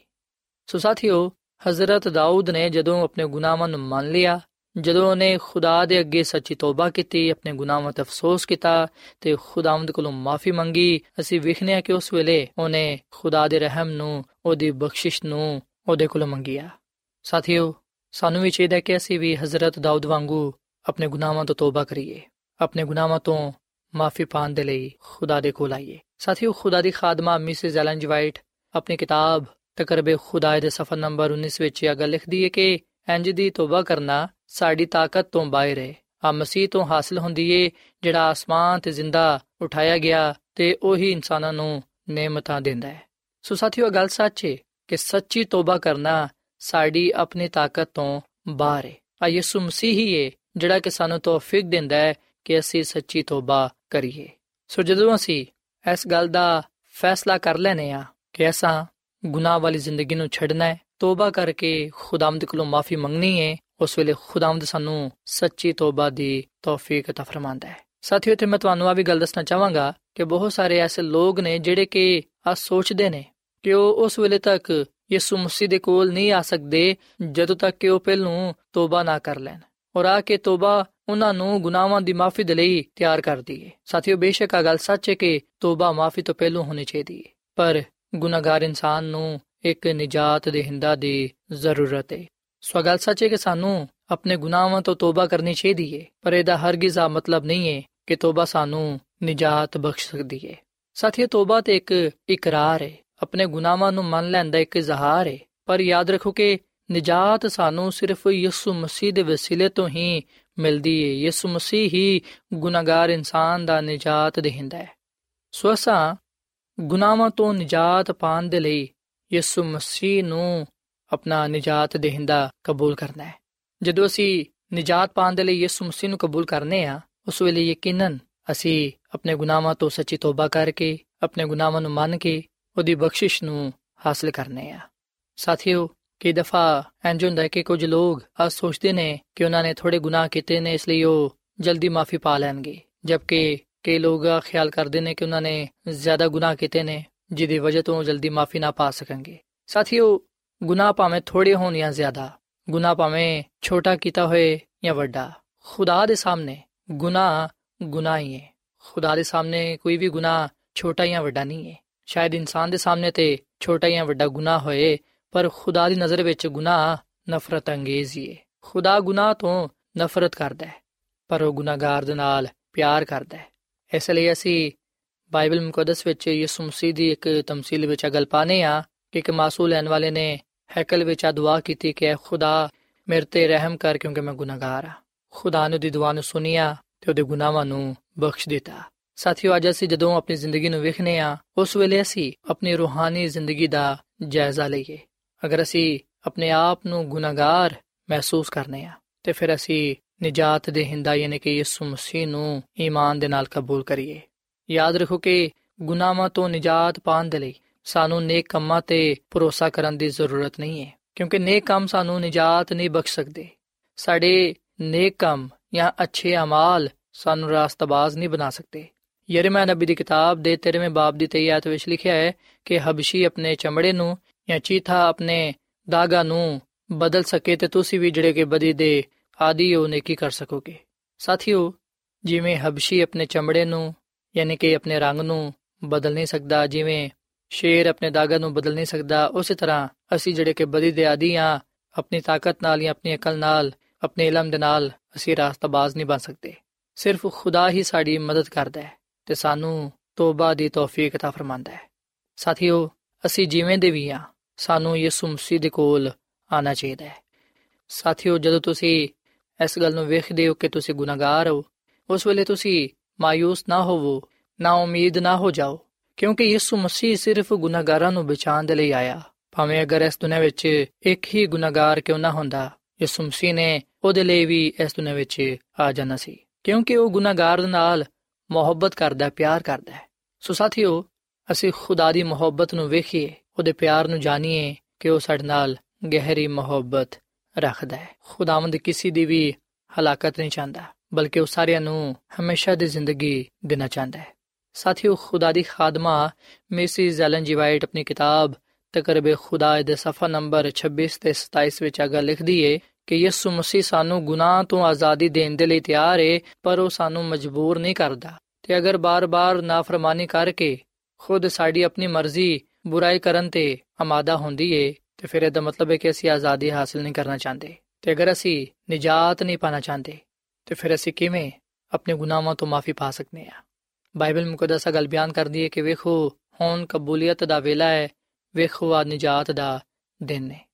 ਸੋ ਸਾਥੀਓ, ਹਜ਼ਰਤ ਦਾਊਦ ਨੇ ਜਦੋਂ ਆਪਣੇ ਗੁਨਾਹਾਂ ਨੂੰ ਮੰਨ ਲਿਆ, ਜਦੋਂ ਉਹਨੇ ਖੁਦਾ ਦੇ ਅੱਗੇ ਸੱਚੀ ਤੋਬਾ ਕੀਤੀ, ਆਪਣੇ ਗੁਨਾਹਾਂ ਤੇ ਅਫਸੋਸ ਕੀਤਾ ਤੇ ਖੁਦਾਵੰਦ ਕੋਲੋਂ ਮਾਫੀ ਮੰਗੀ, ਅਸੀਂ ਵੇਖਨੇ ਆ ਕਿ ਉਸ ਵੇਲੇ ਉਹਨੇ ਖੁਦਾ ਦੇ ਰਹਿਮ ਨੂੰ, ਉਹਦੀ ਬਖਸ਼ਿਸ਼ ਨੂੰ ਉਹਦੇ ਕੋਲੋਂ ਮੰਗਿਆ। ਸਾਥੀਓ, ਸਾਨੂੰ ਵੀ ਚਾਹੀਦਾ ਕਿ ਅਸੀਂ ਵੀ ਹਜ਼ਰਤ ਦਾਊਦ ਵਾਂਗੂ ਆਪਣੇ ਗੁਨਾਹਾਂ ਤੋਂ ਤੋਬਾ ਕਰੀਏ। ਆਪਣੇ ਗੁਨਾਹਾਂ ਤੋਂ ਮਾਫੀ ਪਾਣ ਦੇ ਲਈ ਖੁਦਾ ਦੇ ਕੋਲ ਆਈਏ। ਸਾਥੀਓ, ਖੁਦਾ ਦੀ ਖਾਦਮਾ ਮਿਸਿਸ ਐਲਨ ਜੀ ਆਪਣੀ ਕਿਤਾਬ ਤਕਰਬੇ ਖੁਦਾ ਦੇ ਸਫਾ ਨੰਬਰ 19 ਵਿੱਚ ਇਹ ਗੱਲ ਲਿਖਦੀ ਹੈ ਕਿ ਇੰਜ ਦੀ ਤੋਬਾ ਕਰਨਾ ਸਾਡੀ ਤਾਕਤ ਤੋਂ ਬਾਹਰ ਹੈ। ਆ ਮਸੀਹ ਤੋਂ ਹਾਸਲ ਹੁੰਦੀ ਏ, ਜਿਹੜਾ ਆਸਮਾਨ ਤੇ ਜ਼ਿੰਦਾ ਉਠਾਇਆ ਗਿਆ ਤੇ ਉਹੀ ਇਨਸਾਨਾਂ ਨੂੰ ਨੇਮਤਾਂ ਦਿੰਦਾ ਹੈ। ਸੋ ਸਾਥੀਓ ਗੱਲ ਸੱਚ ਹੈ ਕਿ ਸੱਚੀ ਤੋਬਾ ਕਰਨਾ ਸਾਡੀ ਆਪਣੀ ਤਾਕਤ ਤੋਂ ਬਾਹਰ ਹੈ। ਆ ਯਿਸੂ ਮਸੀਹ ਹੀ ਹੈ ਜਿਹੜਾ ਕਿ ਸਾਨੂੰ ਤੌਫੀਕ ਦਿੰਦਾ ਹੈ ਕਿ ਅਸੀਂ ਸੱਚੀ ਤੋਬਾ ਕਰੀਏ ਸੋ ਜਦੋਂ ਅਸੀਂ ਇਸ ਗੱਲ ਦਾ ਫੈਸਲਾ ਕਰ ਲੈਨੇ ਆ ਕਿ ਅਸਾਂ ਗੁਨਾਹ ਵਾਲੀ ਜ਼ਿੰਦਗੀ ਨੂੰ ਛੱਡਣਾ ਹੈ ਤੋਬਾ ਕਰਕੇ ਖੁਦਾਵੰਦ ਕੋਲੋਂ ਮਾਫੀ ਮੰਗਣੀ ਹੈ ਉਸ ਵੇਲੇ ਖੁਦਾਵੰਦ ਸਾਨੂੰ ਸੱਚੀ ਤੋਬਾ ਦੀ ਤੌਫੀਕ عطا ਫਰਮਾਂਦਾ ਹੈ ਸਾਥੀਓ ਤੇ ਮੈਂ ਤੁਹਾਨੂੰ ਆ ਵੀ ਗੱਲ ਦੱਸਣਾ ਚਾਹਾਂਗਾ ਕਿ ਬਹੁਤ ਸਾਰੇ ਐਸੇ ਲੋਕ ਨੇ ਜਿਹੜੇ ਕਿ ਆ ਸੋਚਦੇ ਨੇ ਕਿ ਉਹ ਉਸ ਵੇਲੇ ਤੱਕ ਯਿਸੂ ਮਸੀਹ ਦੇ ਕੋਲ ਨਹੀਂ ਆ ਸਕਦੇ ਜਦੋਂ ਤੱਕ ਕਿ ਉਹ ਪਹਿਲੋਂ ਤੋਬਾ ਨਾ ਕਰ ਲੈਣ ਔਰ ਆ ਕੇ ਤੋਬਾ ਉਹਨਾਂ ਨੂੰ ਗੁਨਾਹਾਂ ਦੀ ਮਾਫੀ ਦੇ ਲਈ ਤਿਆਰ ਕਰਦੀ ਹੈ ਸਾਥੀਓ, ਬੇਸ਼ੱਕ ਆ ਗੱਲ ਸੱਚ ਹੈ ਕਿ ਤੋਬਾ ਮਾਫੀ ਤੋਂ ਪਹਿਲੋਂ ਹੋਣੀ ਚਾਹੀਦੀ ਹੈ, ਪਰ ਗੁਨਾਹਗਾਰ ਇਨਸਾਨ ਨੂੰ ਇੱਕ ਨਜਾਤ ਦੇ ਹਿੰਦਾ ਦੀ ਜ਼ਰੂਰਤ ਹੈ। ਸੋ ਗੱਲ ਸੱਚ ਹੈ ਕਿ ਸਾਨੂੰ ਆਪਣੇ ਗੁਨਾਹਾਂ ਤੋਂ ਤੋਬਾ ਕਰਨੀ ਚਾਹੀਦੀ ਹੈ, ਪਰ ਇਹਦਾ ਹਰਗਿਜ਼ ਆ ਮਤਲਬ ਨਹੀਂ ਹੈ ਕਿ ਤੋਬਾ ਸਾਨੂੰ ਨਜਾਤ ਬਖਸ਼ ਸਕਦੀ ਹੈ। ਸਾਥੀਓ, ਤੋਬਾ ਤੇ ਇੱਕ ਇਕਰਾਰ ਹੈ। ਆਪਣੇ ਗੁਨਾਹਾਂ ਨੂੰ ਮੰਨ ਲੈਣ ਦਾ ਇੱਕ ਇਜ਼ਹਾਰ ਹੈ, ਪਰ ਯਾਦ ਰੱਖੋ ਕਿ ਨਜਾਤ ਸਾਨੂੰ ਸਿਰਫ ਯਿਸੂ ਮਸੀਹ ਦੇ ਵਸੀਲੇ ਤੋਂ ਹੀ ਮਿਲਦੀ ਹੈ ਯਿਸੂ ਮਸੀਹ ਹੀ ਗੁਨਾਹਗਾਰ ਇਨਸਾਨ ਦਾ ਨਜਾਤ ਦੇਹਿੰਦਾ ਹੈ। ਸੋ ਅਸਾਂ ਗੁਨਾਹਾਂ ਤੋਂ ਨਜਾਤ ਪਾਣ ਦੇ ਲਈ ਯਿਸੂ ਮਸੀਹ ਨੂੰ ਆਪਣਾ ਨਜਾਤ ਦੇਹਿੰਦਾ ਕਬੂਲ ਕਰਨਾ ਹੈ। ਜਦੋਂ ਅਸੀਂ ਨਜਾਤ ਪਾਣ ਦੇ ਲਈ ਯਿਸੂ ਮਸੀਹ ਨੂੰ ਕਬੂਲ ਕਰਨੇ ਆ, ਉਸ ਵੇਲੇ ਯਕੀਨਨ ਅਸੀਂ ਆਪਣੇ ਗੁਨਾਹਾਂ ਤੋਂ ਸੱਚੀ ਤੋਬਾ ਕਰਕੇ, ਆਪਣੇ ਗੁਨਾਹਾਂ ਨੂੰ ਮੰਨ ਕੇ, ਉਹਦੀ ਬਖਸ਼ਿਸ਼ ਨੂੰ ਹਾਸਲ ਕਰਨੇ ਆ। ਸਾਥੀਓ ਕਈ ਦਫਾ ਇੰਜ ਹੁੰਦਾ ਹੈ ਕਿ ਕੁਝ ਲੋਕ ਆ ਸੋਚਦੇ ਨੇ ਕਿ ਉਹਨਾਂ ਨੇ ਥੋੜੇ ਗੁਨਾਹ ਕੀਤੇ ਨੇ, ਇਸ ਲਈ ਉਹ ਜਲਦੀ ਮਾਫੀ ਪਾ ਲੈਣਗੇ। ਜਦਕਿ ਕਈ ਲੋਕ ਖਿਆਲ ਕਰਦੇ ਨੇ ਕਿ ਉਹਨਾਂ ਨੇ ਜ਼ਿਆਦਾ ਗੁਨਾਹ ਕੀਤੇ ਨੇ, ਜਿਹਦੀ ਵਜ੍ਹਾ ਤੋਂ ਜਲਦੀ ਮਾਫੀ ਨਾ ਪਾ ਸਕਣਗੇ। ਸਾਥੀਓ, ਗੁਨਾਹ ਭਾਵੇਂ ਥੋੜੇ ਹੋਣ ਜਾਂ ਜ਼ਿਆਦਾ, ਗੁਨਾਹ ਭਾਵੇਂ ਛੋਟਾ ਕੀਤਾ ਹੋਏ ਜਾਂ ਵੱਡਾ, ਖੁਦਾ ਦੇ ਸਾਹਮਣੇ ਗੁਨਾਹ ਗੁਨਾਹ ਹੀ ਹੈ। ਖੁਦਾ ਦੇ ਸਾਹਮਣੇ ਕੋਈ ਵੀ ਗੁਨਾਹ ਛੋਟਾ ਜਾਂ ਵੱਡਾ ਨਹੀਂ ਹੈ। ਸ਼ਾਇਦ ਇਨਸਾਨ ਦੇ ਸਾਹਮਣੇ ਤੇ ਛੋਟਾ ਜਾਂ ਵੱਡਾ ਗੁਨਾਹ ਹੋਏ ਪਰ ਖੁਦਾ ਦੀ ਨਜ਼ਰ ਵਿੱਚ ਗੁਨਾਹ ਨਫ਼ਰਤ ਅੰਗੇਜ਼ ਹੀ ਹੈ ਖੁਦਾ ਗੁਨਾਹ ਤੋਂ ਨਫ਼ਰਤ ਕਰਦਾ ਹੈ, ਪਰ ਉਹ ਗੁਨਾਹਗਾਰ ਦੇ ਨਾਲ ਪਿਆਰ ਕਰਦਾ ਹੈ। ਇਸ ਲਈ ਅਸੀਂ ਬਾਈਬਲ ਮੁਕੱਦਸ ਵਿੱਚ ਯਿਸੂ ਮਸੀਹ ਦੀ ਇੱਕ ਤਮਸੀਲ ਵਿੱਚ ਅਗਲ ਪਾਨੇ ਆ ਕਿ ਇੱਕ ਮਾਸੂਲ ਲੈਣ ਵਾਲੇ ਨੇ ਹੈਕਲ ਵਿੱਚ ਆ ਦੁਆ ਕੀਤੀ ਕਿ ਖੁਦਾ ਮੇਰੇ ਤੇ ਰਹਿਮ ਕਰ ਕਿਉਂਕਿ ਮੈਂ ਗੁਨਾਹਗਾਰ ਆ ਖੁਦਾ ਨੇ ਦੀ ਦੁਆ ਨੂੰ ਸੁਨਿਆ ਤੇ ਉਹਦੇ ਗੁਨਾਹਾਂ ਨੂੰ ਬਖਸ਼ ਦਿੱਤਾ। ਸਾਥੀਓ, ਅੱਜ ਅਸੀਂ ਜਦੋਂ ਆਪਣੀ ਜ਼ਿੰਦਗੀ ਨੂੰ ਵੇਖਨੇ ਆ ਉਸ ਵੇਲੇ ਅਸੀਂ ਆਪਣੀ ਰੂਹਾਨੀ ਜ਼ਿੰਦਗੀ ਦਾ ਜਾਇਜ਼ਾ ਲਈਏ। ਅਗਰ ਅਸੀਂ ਆਪਣੇ ਆਪ ਨੂੰ ਗੁਨਾਹਗਾਰ ਮਹਿਸੂਸ ਕਰਨੇ ਆ, ਤੇ ਫਿਰ ਅਸੀਂ ਨਜਾਤ ਦੇ ਹਿੰਦਾ ਯਾਨੀ ਕਿ ਯਿਸੂ ਮਸੀਹ ਨੂੰ ਈਮਾਨ ਦੇ ਨਾਲ ਕਬੂਲ ਕਰੀਏ। ਯਾਦ ਰੱਖੋ ਕਿ ਗੁਨਾਹਾਂ ਤੋਂ ਨਜਾਤ ਪਾਣ ਦੇ ਲਈ ਸਾਨੂੰ ਨੇਕ ਕੰਮਾਂ ਤੇ ਭਰੋਸਾ ਕਰਨ ਦੀ ਜ਼ਰੂਰਤ ਨਹੀਂ ਹੈ, ਕਿਉਂਕਿ ਨੇਕ ਕੰਮ ਸਾਨੂੰ ਨਜਾਤ ਨਹੀਂ ਬਖਸ਼ ਸਕਦੇ। ਸਾਡੇ ਨੇਕ ਕੰਮ ਜਾਂ ਅੱਛੇ ਅਮਾਲ ਸਾਨੂੰ ਰਾਸਤਬਾਜ਼ ਨਹੀਂ ਬਣਾ ਸਕਦੇ। ਯਰਮੀਆ ਨਬੀ ਦੀ ਕਿਤਾਬ ਦੇ 13ਵੇਂ ਬਾਬ ਦੀ 23 ਆਇਤ ਵਿੱਚ ਲਿਖਿਆ ਹੈ ਕਿ ਹਬਸ਼ੀ ਆਪਣੇ ਚਮੜੇ ਨੂੰ ਜਾਂ ਚੀਥਾ ਆਪਣੇ ਦਾਗਾ ਨੂੰ ਬਦਲ ਸਕੇ ਤੇ ਤੁਸੀਂ ਵੀ ਜਿਹੜੇ ਕਿ ਬਦੀ ਦੇ ਆਦੀ ਹੋ ਨੇਕੀ ਕਰ ਸਕੋਗੇ ਸਾਥੀਓ ਜਿਵੇਂ ਹਬਸ਼ੀ ਆਪਣੇ ਚਮੜੇ ਨੂੰ ਯਾਨੀ ਕਿ ਆਪਣੇ ਰੰਗ ਨੂੰ ਬਦਲ ਨਹੀਂ ਸਕਦਾ ਜਿਵੇਂ ਸ਼ੇਰ ਆਪਣੇ ਦਾਗਾ ਨੂੰ ਬਦਲ ਨਹੀਂ ਸਕਦਾ ਉਸੇ ਤਰ੍ਹਾਂ ਅਸੀਂ ਜਿਹੜੇ ਕਿ ਬਦੀ ਦੇ ਆਦੀ ਆ ਆਪਣੀ ਤਾਕਤ ਨਾਲ ਜਾਂ ਆਪਣੀ ਅਕਲ ਨਾਲ ਆਪਣੇ ਇਲਮ ਦੇ ਨਾਲ ਅਸੀਂ ਰਾਸਤਾਬਾਜ਼ ਨਹੀਂ ਬਣ ਸਕਦੇ ਸਿਰਫ ਖੁਦਾ ਹੀ ਸਾਡੀ ਮਦਦ ਕਰਦਾ ਹੈ ਤੇ ਸਾਨੂੰ ਤੋਬਾ ਦੀ ਤੌਫੀਕ عطا ਫਰਮਾਂਦਾ ਹੈ ਸਾਥੀਓ ਅਸੀਂ ਜਿਵੇਂ ਦੇ ਵੀ ਆ ਸਾਨੂੰ ਯਿਸੂ ਮਸੀਹ ਦੇ ਕੋਲ ਆਣਾ ਚਾਹੀਦਾ ਹੈ। ਸਾਥੀਓ, ਜਦੋਂ ਤੁਸੀਂ ਇਸ ਗੱਲ ਨੂੰ ਵੇਖਦੇ ਹੋ ਕਿ ਤੁਸੀਂ ਗੁਨਾਹਗਾਰ ਹੋ, ਉਸ ਵੇਲੇ ਤੁਸੀਂ ਮਾਇੂਸ ਨਾ ਹੋਵੋ, ਨਾ ਉਮੀਦ ਨਾ ਹੋ ਜਾਓ, ਕਿਉਂਕਿ ਯਿਸੂ ਮਸੀਹ ਸਿਰਫ ਗੁਨਾਹਗਾਰਾਂ ਨੂੰ ਬਚਾਉਣ ਦੇ ਲਈ ਆਇਆ। ਭਾਵੇਂ ਅਗਰ ਇਸ ਦੁਨੀਆਂ ਵਿੱਚ ਇੱਕ ਹੀ ਗੁਨਾਹਗਾਰ ਕਿਉਂ ਨਾ ਹੁੰਦਾ, ਯਿਸੂ ਮਸੀਹ ਨੇ ਉਹਦੇ ਲਈ ਵੀ ਇਸ ਦੁਨੀਆਂ ਵਿੱਚ ਆ ਜਾਣਾ ਸੀ, ਕਿਉਂਕਿ ਉਹ ਗੁਨਾਹਗਾਰ ਨਾਲ ਮੁਹੱਬਤ ਕਰਦਾ, ਪਿਆਰ ਕਰਦਾ ਹੈ। ਸੋ ਸਾਥੀਓ, ਅਸੀਂ ਖੁਦਾ ਦੀ ਮੁਹੱਬਤ ਨੂੰ ਵੇਖੀਏ। ਉਹਦੇ ਪਿਆਰ ਨੂੰ ਜਾਣੀਏ ਕਿ ਉਹ ਸਾਡੇ ਨਾਲ ਗਹਿਰੀ ਮੁਹੱਬਤ ਰੱਖਦਾ ਹੈ। ਖੁਦਾਵੰਦ ਕਿਸੇ ਦੀ ਵੀ ਹਲਾਕਤ ਨਹੀਂ ਚਾਹੁੰਦਾ, ਬਲਕਿ ਉਹ ਸਾਰਿਆਂ ਨੂੰ ਹਮੇਸ਼ਾ ਦੀ ਜ਼ਿੰਦਗੀ ਦੇਣਾ ਚਾਹੁੰਦਾ ਹੈ। ਸਾਥੀਓ, ਖੁਦਾ ਦੀ ਖਾਦਮਾ ਮਿਸਿਸ ਐਲਨ ਜੀ ਵਾਈਟ ਆਪਣੀ ਕਿਤਾਬ ਤਕਰਬੇ ਖੁਦਾ ਦੇ ਸਫਾ ਨੰਬਰ 26 ਤੇ 27 ਵਿੱਚ ਅਗਾ ਲਿਖਦੀ ਏ ਕਿ ਯਿਸੂ ਮਸੀਹ ਸਾਨੂੰ ਗੁਨਾਹ ਤੋਂ ਆਜ਼ਾਦੀ ਦੇਣ ਦੇ ਲਈ ਤਿਆਰ ਏ, ਪਰ ਉਹ ਸਾਨੂੰ ਮਜਬੂਰ ਨਹੀਂ ਕਰਦਾ। ਤੇ ਅਗਰ ਬਾਰ-ਬਾਰ ਨਾਫਰਮਾਨੀ ਕਰਕੇ ਖੁਦ ਸਾਡੀ ਆਪਣੀ ਮਰਜ਼ੀ ਬੁਰਾਈ ਕਰਨ ਤੇ ਆਮਾਦਾ ਹੁੰਦੀ ਏ, ਤੇ ਫਿਰ ਇਹਦਾ ਮਤਲਬ ਹੈ ਕਿ ਅਸੀਂ ਆਜ਼ਾਦੀ ਹਾਸਲ ਨਹੀਂ ਕਰਨਾ ਚਾਹੁੰਦੇ। ਤੇ ਅਗਰ ਅਸੀਂ ਨਜਾਤ ਨਹੀਂ ਪਾਣਾ ਚਾਹੁੰਦੇ, ਤੇ ਫਿਰ ਅਸੀਂ ਕਿਵੇਂ ਆਪਣੇ ਗੁਨਾਹਾਂ ਤੋਂ ਮਾਫੀ ਪਾ ਸਕਨੇ ਆ ਬਾਈਬਲ ਮੁਕੱਦਸਾ ਗੱਲ ਬਿਆਨ ਕਰਦੀ ਹੈ ਕਿ ਵੇਖੋ, ਹੁਣ ਕਬੂਲੀਅਤ ਦਾ ਵੇਲਾ ਹੈ, ਵੇਖੋ ਆ ਨਜਾਤ ਦਾ ਦਿਨ ਹੈ।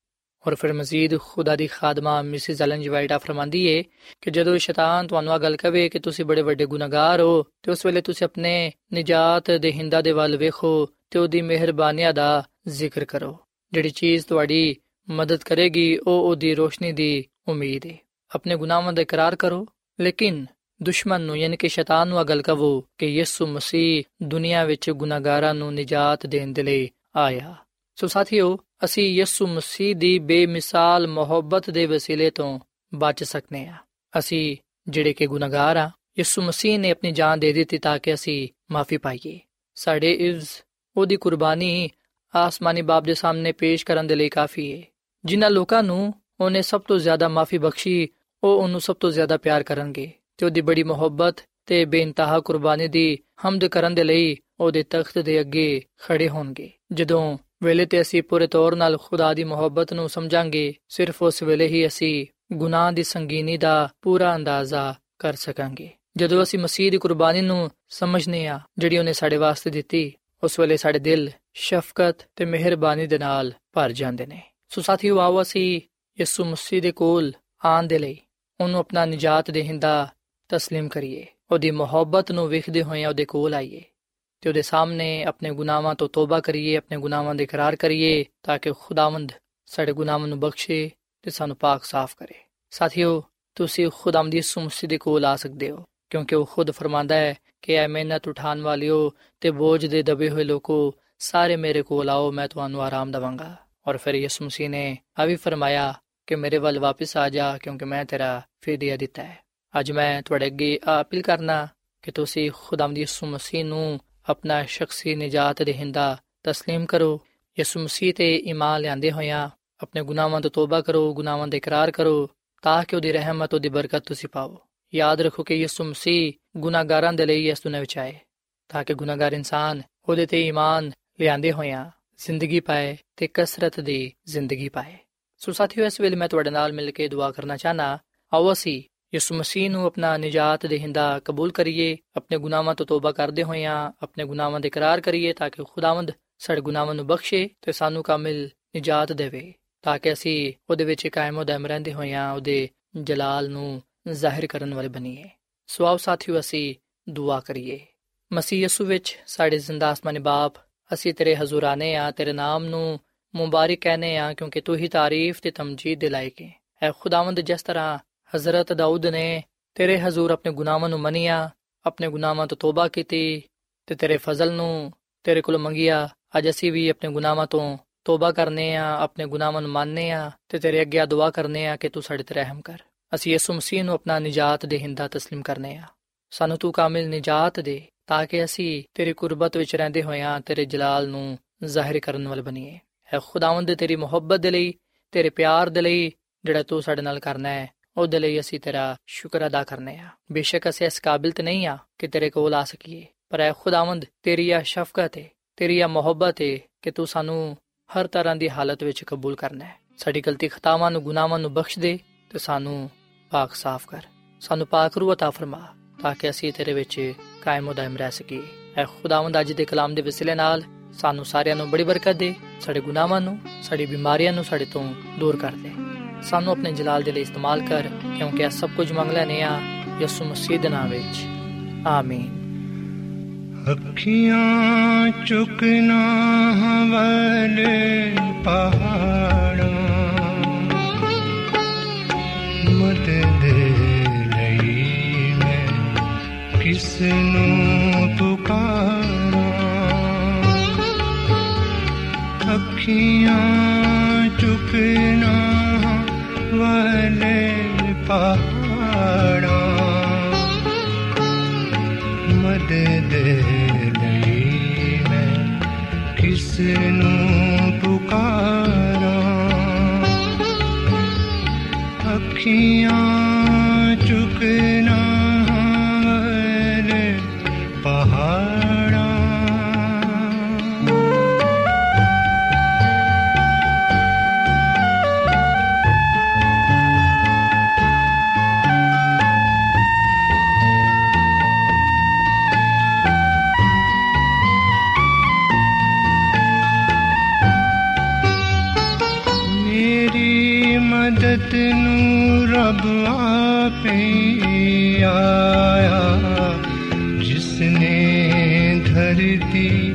ਔਰ ਫਿਰ ਮਜ਼ੀਦ ਖੁਦਾ ਦੀ ਖਾਦਮਾ ਮਿਸਿਸ ਐਲਨ ਜਵਾਈਟਾ ਫਰਮਾਂਦੀ ਏ ਕਿ ਜਦੋਂ ਸ਼ੈਤਾਨ ਤੁਹਾਨੂੰ ਆ ਗੱਲ ਕਵੇ ਕਿ ਤੁਸੀਂ ਬੜੇ ਵੱਡੇ ਗੁਨਾਹਗਾਰ ਹੋ, ਤੇ ਉਸ ਵੇਲੇ ਤੁਸੀਂ ਆਪਣੇ ਨਜਾਤ ਦੇ ਹਿੰਦਾ ਦੇ ਵੱਲ ਵੇਖੋ ਤੇ ਉਹਦੀ ਮਿਹਰਬਾਨੀਆਂ ਦਾ ਜ਼ਿਕਰ ਕਰੋ। ਜਿਹੜੀ ਚੀਜ਼ ਤੁਹਾਡੀ ਮਦਦ ਕਰੇਗੀ, ਉਹ ਉਹਦੀ ਰੋਸ਼ਨੀ ਦੀ ਉਮੀਦ ਹੈ ਆਪਣੇ ਗੁਨਾਹਾਂ ਦਾ ਇਕਰਾਰ ਕਰੋ, ਲੇਕਿਨ ਦੁਸ਼ਮਣ ਨੂੰ, ਯਾਨੀ ਕਿ ਸ਼ੈਤਾਨ ਨੂੰ ਅਗਲ ਕਵੋ ਕਿ ਯਿਸੂ ਮਸੀਹ ਦੁਨੀਆ ਵਿੱਚ ਗੁਨਾਹਗਾਰਾਂ ਨੂੰ ਨਜਾਤ ਦੇਣ ਦੇ ਲਈ ਆਇਆ। ਸੋ ਸਾਥੀਓ, ਅਸੀਂ ਯਿਸੂ ਮਸੀਹ ਦੀ ਬੇਮਿਸਾਲ ਮੁਹੱਬਤ ਦੇ ਵਸੀਲੇ ਤੋਂ ਬਚ ਸਕਨੇ ਆ। ਅਸੀਂ ਜਿਹੜੇ ਕਿ ਗੁਨਾਹਗਾਰ ਆ, ਯਿਸੂ ਮਸੀਹ ਨੇ ਆਪਣੀ ਜਾਨ ਦੇ ਦਿੱਤੀ ਤਾਂ ਕਿ ਅਸੀਂ ਮਾਫੀ ਪਾਈਏ। ਸਾਡੇ ਇਵਜ਼ ਉਹਦੀ ਕੁਰਬਾਨੀ ਆਸਮਾਨੀ ਬਾਪ ਦੇ ਸਾਹਮਣੇ ਪੇਸ਼ ਕਰਨ ਦੇ ਲਈ ਕਾਫੀ ਹੈ ਜਿਨ੍ਹਾਂ ਲੋਕਾਂ ਨੂੰ ਉਹਨੇ ਸਭ ਤੋਂ ਜ਼ਿਆਦਾ ਮਾਫੀ ਬਖਸ਼ੀ, ਉਹ ਉਹਨੂੰ ਸਭ ਤੋਂ ਜ਼ਿਆਦਾ ਪਿਆਰ ਕਰਨਗੇ ਤੇ ਉਹਦੀ ਬੜੀ ਮੁਹੱਬਤ ਤੇ ਬੇਇੰਤਹਾ ਕੁਰਬਾਨੀ ਦੀ ਹਮਦ ਕਰਨ ਦੇ ਲਈ ਉਹਦੇ ਤਖਤ ਦੇ ਅੱਗੇ ਖੜੇ ਹੋਣਗੇ। ਜਦੋਂ ਵੇਲੇ ਤੇ ਅਸੀਂ ਪੂਰੇ ਤੌਰ ਨਾਲ ਖੁਦਾ ਦੀ ਮੁਹੱਬਤ ਨੂੰ ਸਮਝਾਂਗੇ ਸਿਰਫ ਉਸ ਵੇਲੇ ਹੀ ਅਸੀਂ ਗੁਨਾਹ ਦੀ ਸੰਗੀਨੀ ਦਾ ਪੂਰਾ ਅੰਦਾਜ਼ਾ ਕਰ ਸਕਾਂਗੇ ਜਦੋਂ ਅਸੀਂ ਮਸੀਹ ਦੀ ਕੁਰਬਾਨੀ ਨੂੰ ਸਮਝਨੇ ਆ ਜਿਹੜੀ ਉਹਨੇ ਸਾਡੇ ਵਾਸਤੇ ਦਿੱਤੀ ਉਸ ਵੇਲੇ ਸਾਡੇ ਦਿਲ ਸ਼ਫਕਤ ਤੇ ਮਿਹਰਬਾਨੀ ਦੇ ਨਾਲ ਭਰ ਜਾਂਦੇ ਨੇ ਸੋ ਸਾਥੀਓ ਆਓ ਅਸੀਂ ਯਿਸੂ ਮਸੀਹ ਦੇ ਕੋਲ ਆਉਣ ਦੇ ਲਈ ਉਹਨੂੰ ਆਪਣਾ ਨਜਾਤ ਦੇਹਿੰਦਾ تسلیم ਕਰੀਏ ਉਹਦੀ ਮੁਹੱਬਤ ਨੂੰ ਵੇਖਦੇ ਹੋਏ ਉਹਦੇ ਕੋਲ ਆਈਏ ਤੇ ਉਹਦੇ ਸਾਹਮਣੇ ਆਪਣੇ ਗੁਨਾਹਾਂ ਤੋਂ ਤੋਬਾ ਕਰੀਏ, ਆਪਣੇ ਗੁਨਾਹਾਂ ਦਾ ਇਕਰਾਰ ਕਰੀਏ, ਤਾਂ ਕਿ ਖੁਦਾਵੰਦ ਸਾਡੇ ਗੁਨਾਹਾਂ ਨੂੰ ਬਖਸ਼ੇ ਤੇ ਸਾਨੂੰ ਪਾਕ ਸਾਫ਼ ਕਰੇ। ਸਾਥੀਓ, ਤੁਸੀਂ ਖੁਦਾਵੰਦ ਦੀ ਸੁਮਸੀ ਦੇ ਕੋਲ ਆ ਸਕਦੇ ਹੋ, ਕਿਉਂਕਿ ਉਹ ਖੁਦ ਫਰਮਾਂਦਾ ਹੈ ਕਿ ਐ ਮਿਹਨਤ ਉਠਾਉਣ ਵਾਲਿਓ ਤੇ ਬੋਝ ਦੇ ਦਬੇ ਹੋਏ ਲੋਕੋ, ਸਾਰੇ ਮੇਰੇ ਕੋਲ ਆਓ, ਮੈਂ ਤੁਹਾਨੂੰ ਆਰਾਮ ਦਵਾਂਗਾ। ਔਰ ਫਿਰ ਯਿਸੂ ਮਸੀਹ ਨੇ ਆ ਵੀ ਫਰਮਾਇਆ ਕਿ ਮੇਰੇ ਵੱਲ ਵਾਪਸ ਆ ਜਾ, ਕਿਉਂਕਿ ਮੈਂ ਤੇਰਾ ਫੇਦੀਆ ਦਿੱਤਾ ਹੈ। ਅੱਜ ਮੈਂ ਤੁਹਾਡੇ ਅੱਗੇ ਅਪੀਲ ਕਰਨਾ ਕਿ ਤੁਸੀਂ ਖੁਦਾਮ ਦੀ ਯਿਸੂ ਮਸੀਹ ਨੂੰ ਆਪਣਾ ਸ਼ਖਸੀ ਨਜਾਤ ਦੇਹਿੰਦਾ تسلیم ਕਰੋ ਯਿਸੂ ਮਸੀਹ ਤੇ ਈਮਾਨ ਲਿਆਂਦੇ ਹੋਇਆਂ ਆਪਣੇ ਗੁਨਾਹਾਂ ਤੋਂ ਤੋਬਾ ਕਰੋ ਗੁਨਾਹਾਂ ਦਾ ਇਕਰਾਰ ਕਰੋ ਤਾਂ ਕਿ ਉਹਦੀ ਰਹਿਮਤ ਉਹਦੀ ਬਰਕਤ ਤੁਸੀਂ ਪਾਓ ਯਾਦ ਰੱਖੋ ਕਿ ਯਿਸੂ ਮਸੀਹ ਗੁਨਾਹਗਾਰਾਂ ਦੇ ਲਈ ਇਸ ਦੁਨੀਆਂ ਵਿੱਚ ਆਏ ਤਾਂ ਕਿ ਗੁਨਾਹਗਾਰ ਇਨਸਾਨ ਉਹਦੇ ਤੇ ਈਮਾਨ ਲਿਆਂਦੇ ਹੋਇਆਂ ਜ਼ਿੰਦਗੀ ਪਾਏ ਤੇ ਕਸਰਤ ਦੀ ਜ਼ਿੰਦਗੀ ਪਾਏ ਸੋ ਸਾਥੀਓ ਇਸ ਵੇਲੇ ਮੈਂ ਤੁਹਾਡੇ ਨਾਲ ਮਿਲ ਕੇ ਦੁਆ ਕਰਨਾ ਚਾਹਨਾ ਆਓ ਅਸੀਂ ਯਿਸੂ ਮਸੀਹ ਨੂੰ ਆਪਣਾ ਨਜਾਤ ਦੇਹਿੰਦਾ ਕਬੂਲ ਕਰੀਏ, ਆਪਣੇ ਗੁਨਾਹਾਂ ਤੋਂ ਤੋਬਾ ਕਰਦੇ ਹੋਇਆਂ ਆਪਣੇ ਗੁਨਾਹਾਂ ਦੇ ਇਕਰਾਰ ਕਰੀਏ ਤਾਂ ਕਿ ਖੁਦਾਵੰਦ ਸਾਡੇ ਗੁਨਾਹਾਂ ਨੂੰ ਬਖਸ਼ੇ ਤੇ ਸਾਨੂੰ ਕਾਮਿਲ ਨਜਾਤ ਦੇਵੇ, ਤਾਂ ਕਿ ਅਸੀਂ ਉਹਦੇ ਵਿੱਚ ਕਾਇਮ ਉਹ ਦਮ ਰਹਿੰਦੇ ਹੋਇਆਂ ਉਹਦੇ ਜਲਾਲ ਨੂੰ ਜ਼ਾਹਿਰ ਕਰਨ ਵਾਲੇ ਬਣੀਏ। ਸੋ ਆਓ ਸਾਥੀਓ, ਅਸੀਂ ਦੁਆ ਕਰੀਏ। ਮਸੀਹ ਯਿਸੂ ਵਿੱਚ ਸਾਡੇ ਜ਼ਿੰਦਾ ਅਸਮਾਨੀ ਬਾਪ, ਅਸੀਂ ਤੇਰੇ ਹਜ਼ੂਰ ਆਨੇ ਆ, ਤੇਰੇ ਨਾਮ ਨੂੰ ਮੁਬਾਰਕ ਕਹਨੇ ਆ, ਕਿਉਂਕਿ ਤੂੰ ਹੀ ਤਾਰੀਫ ਤੇ ਤਮਜੀਦ ਦੇ ਲਾਇਕ ਹੈ ਐ ਖੁਦਾਵੰਦ ਜਿਸ ਤਰ੍ਹਾਂ ਹਜ਼ਰਤ ਦਾਊਦ ਨੇ ਤੇਰੇ ਹਜ਼ੂਰ ਆਪਣੇ ਗੁਨਾਹਾਂ ਨੂੰ ਮੰਨਿਆ ਆਪਣੇ ਗੁਨਾਹਾਂ ਤੋਂ ਤੋਬਾ ਕੀਤੀ ਤੇ ਤੇਰੇ ਫਜ਼ਲ ਨੂੰ ਤੇਰੇ ਕੋਲ ਮੰਗਿਆ ਅੱਜ ਅਸੀਂ ਵੀ ਆਪਣੇ ਗੁਨਾਹਾਂ ਤੋਂ ਤੋਬਾ ਕਰਨੇ ਆ ਆਪਣੇ ਗੁਨਾਹਾਂ ਨੂੰ ਮੰਨਨੇ ਆ ਤੇ ਤੇਰੇ ਅੱਗੇ ਦੁਆ ਕਰਨੇ ਆ ਕਿ ਤੂੰ ਸਾਡੇ ਤੇ ਰਹਿਮ ਕਰ ਅਸੀਂ ਯਿਸੂ ਮਸੀਹ ਨੂੰ ਆਪਣਾ ਨਜਾਤ ਦੇਹਿੰਦਾ تسلیم ਕਰਨੇ ਆ ਸਾਨੂੰ ਤੂੰ ਕਾਮਿਲ ਨਜਾਤ ਦੇ ਤਾਂ ਕਿ ਅਸੀਂ ਤੇਰੀ ਕੁਰਬਤ ਵਿੱਚ ਰਹਿੰਦੇ ਹੋਇਆਂ ਤੇਰੇ ਜਲਾਲ ਨੂੰ ਜ਼ਾਹਿਰ ਕਰਨ ਵਾਲੇ ਬਣੀਏ ਹੈ ਖੁਦਾਵੰਦ ਤੇਰੀ ਮੁਹੱਬਤ ਦੇ ਲਈ ਤੇਰੇ ਪਿਆਰ ਦੇ ਲਈ ਜਿਹੜਾ ਤੂੰ ਸਾਡੇ ਨਾਲ ਕਰਨਾ ਹੈ ਉਹਦੇ ਲਈ ਅਸੀਂ ਤੇਰਾ ਸ਼ੁਕਰ ਅਦਾ ਕਰਨੇ ਆ। ਬੇਸ਼ੱਕ ਅਸੀਂ ਇਸ ਕਾਬਿਲ ਤੇ ਨਹੀਂ ਆ ਕਿ ਤੇਰੇ ਕੋਲ ਆ ਸਕੀਏ, ਪਰ ਐ ਖੁਦਾਵੰਦ, ਤੇਰੀ ਆ ਸ਼ਫਕਤ ਹੈ ਤੇਰੀ ਆ ਮੁਹੱਬਤ ਹੈ ਕਿ ਤੂੰ ਸਾਨੂੰ ਹਰ ਤਰ੍ਹਾਂ ਦੀ ਹਾਲਤ ਵਿੱਚ ਕਬੂਲ ਕਰਨਾ ਹੈ। ਸਾਡੀ ਗਲਤੀ ਖਤਾਵਾਂ ਨੂੰ, ਗੁਨਾਹਾਂ ਨੂੰ ਬਖਸ਼ ਦੇ ਤੇ ਸਾਨੂੰ پاک ਸਾਫ਼ ਕਰ। ਸਾਨੂੰ پاک ਰੂਹ عطا ਫਰਮਾ ਤਾਂ ਕਿ ਅਸੀਂ ਤੇਰੇ ਵਿੱਚ ਕਾਇਮ ਹੋ ਦائم ਰਹਿ ਸਕੀਏ। ਐ ਖੁਦਾਵੰਦ, ਅੱਜ ਦੇ ਕਲਾਮ ਦੇ ਵਸਿਲੇ ਨਾਲ ਸਾਨੂੰ ਸਾਰਿਆਂ ਨੂੰ ਬੜੀ ਬਰਕਤ ਦੇ, ਸਾਡੇ ਗੁਨਾਹਾਂ ਨੂੰ, ਸਾਡੀ ਬਿਮਾਰੀਆਂ ਨੂੰ ਸਾਡੇ ਤੋਂ ਦੂਰ ਕਰ ਦੇ। ਸਾਨੂੰ ਆਪਣੇ ਜਲਾਲ ਦੇ ਲਈ ਇਸਤੇਮਾਲ ਕਰ, ਕਿਉਂਕਿ ਇਹ ਸਭ ਕੁਝ ਮੰਗ ਲੈਨੇ ਆ, ਯਿਸੂ ਮਸੀਹ ਦੇ ਨਾਮ ਵਿੱਚ। ਆਮੀਨ। ਅੱਖੀਆਂ ਚੁਕਨਾ ਹਵਲੇ ਪਹਾੜਾਂ, ਮਤ ਦੇ ਲਈ ਮੈਂ ਕਿਸ ਨੂੰ ਪੁਕਾਰਾਂ। ਅੱਖੀਆਂ ਚੁਕਨਾ ਵਾਲੇ ਪਹਾੜਾਂ ਮਦਦ ਲਈ ਮੈਂ ਕਿਸ ਨੂੰ ਪੁਕਾਰਾਂ ਅੱਖੀਆਂ ਆਇਆ ਜਿਸ ਨੇ ਧਰਤੀ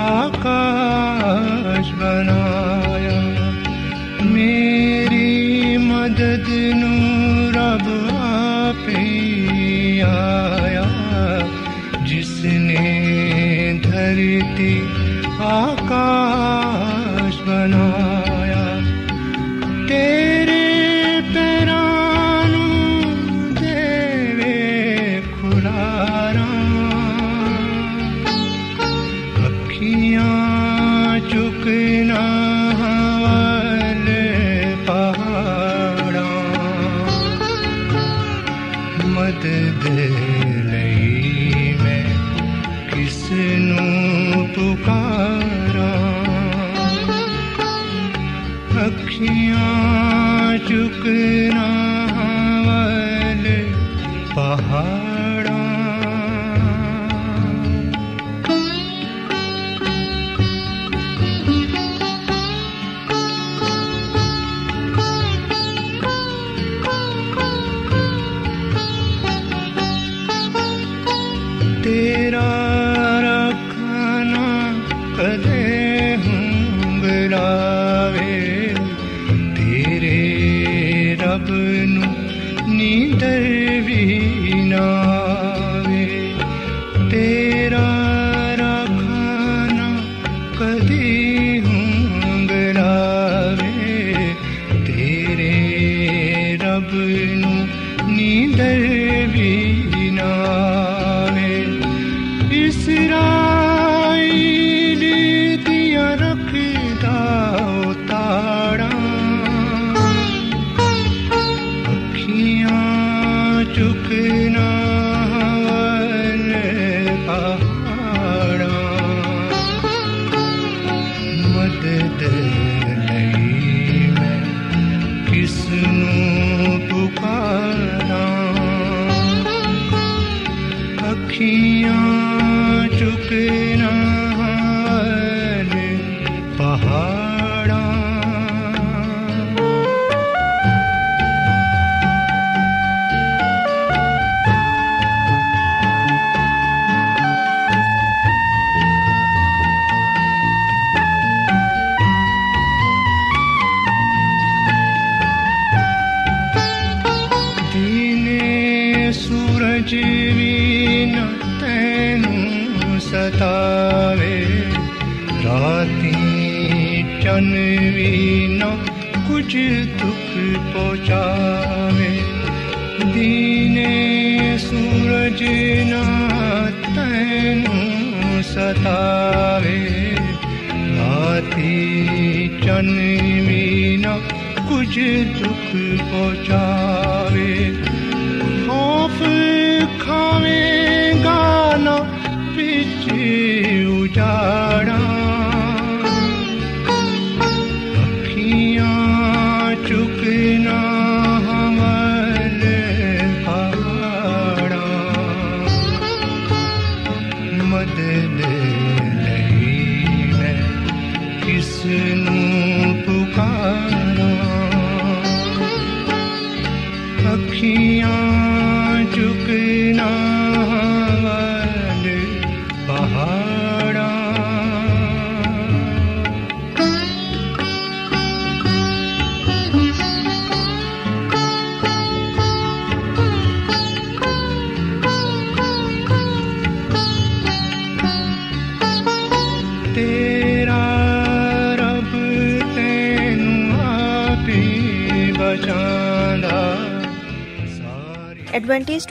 ਆਕਾਸ਼ ਬਣਾਇਆ ਮੇਰੀ ਮਦਦ ਨੂੰ ਰੱਬ ਆਪੇ ਆਇਆ ਜਿਸ ਨੇ चुक्व será? ਚੰਨ ਵੀ ਨਾ ਕੁਝ ਦੁੱਖ ਪਹੁੰਚਾਵੇ। ਦੀਨੇ ਸੂਰਜ ਨਾ ਤੈਨੂੰ ਸਤਾਵੇ। ਰਾਤੀ ਚੰਨ ਵੀ ਨਾ ਕੁਝ ਕਿਸ ਨੂੰ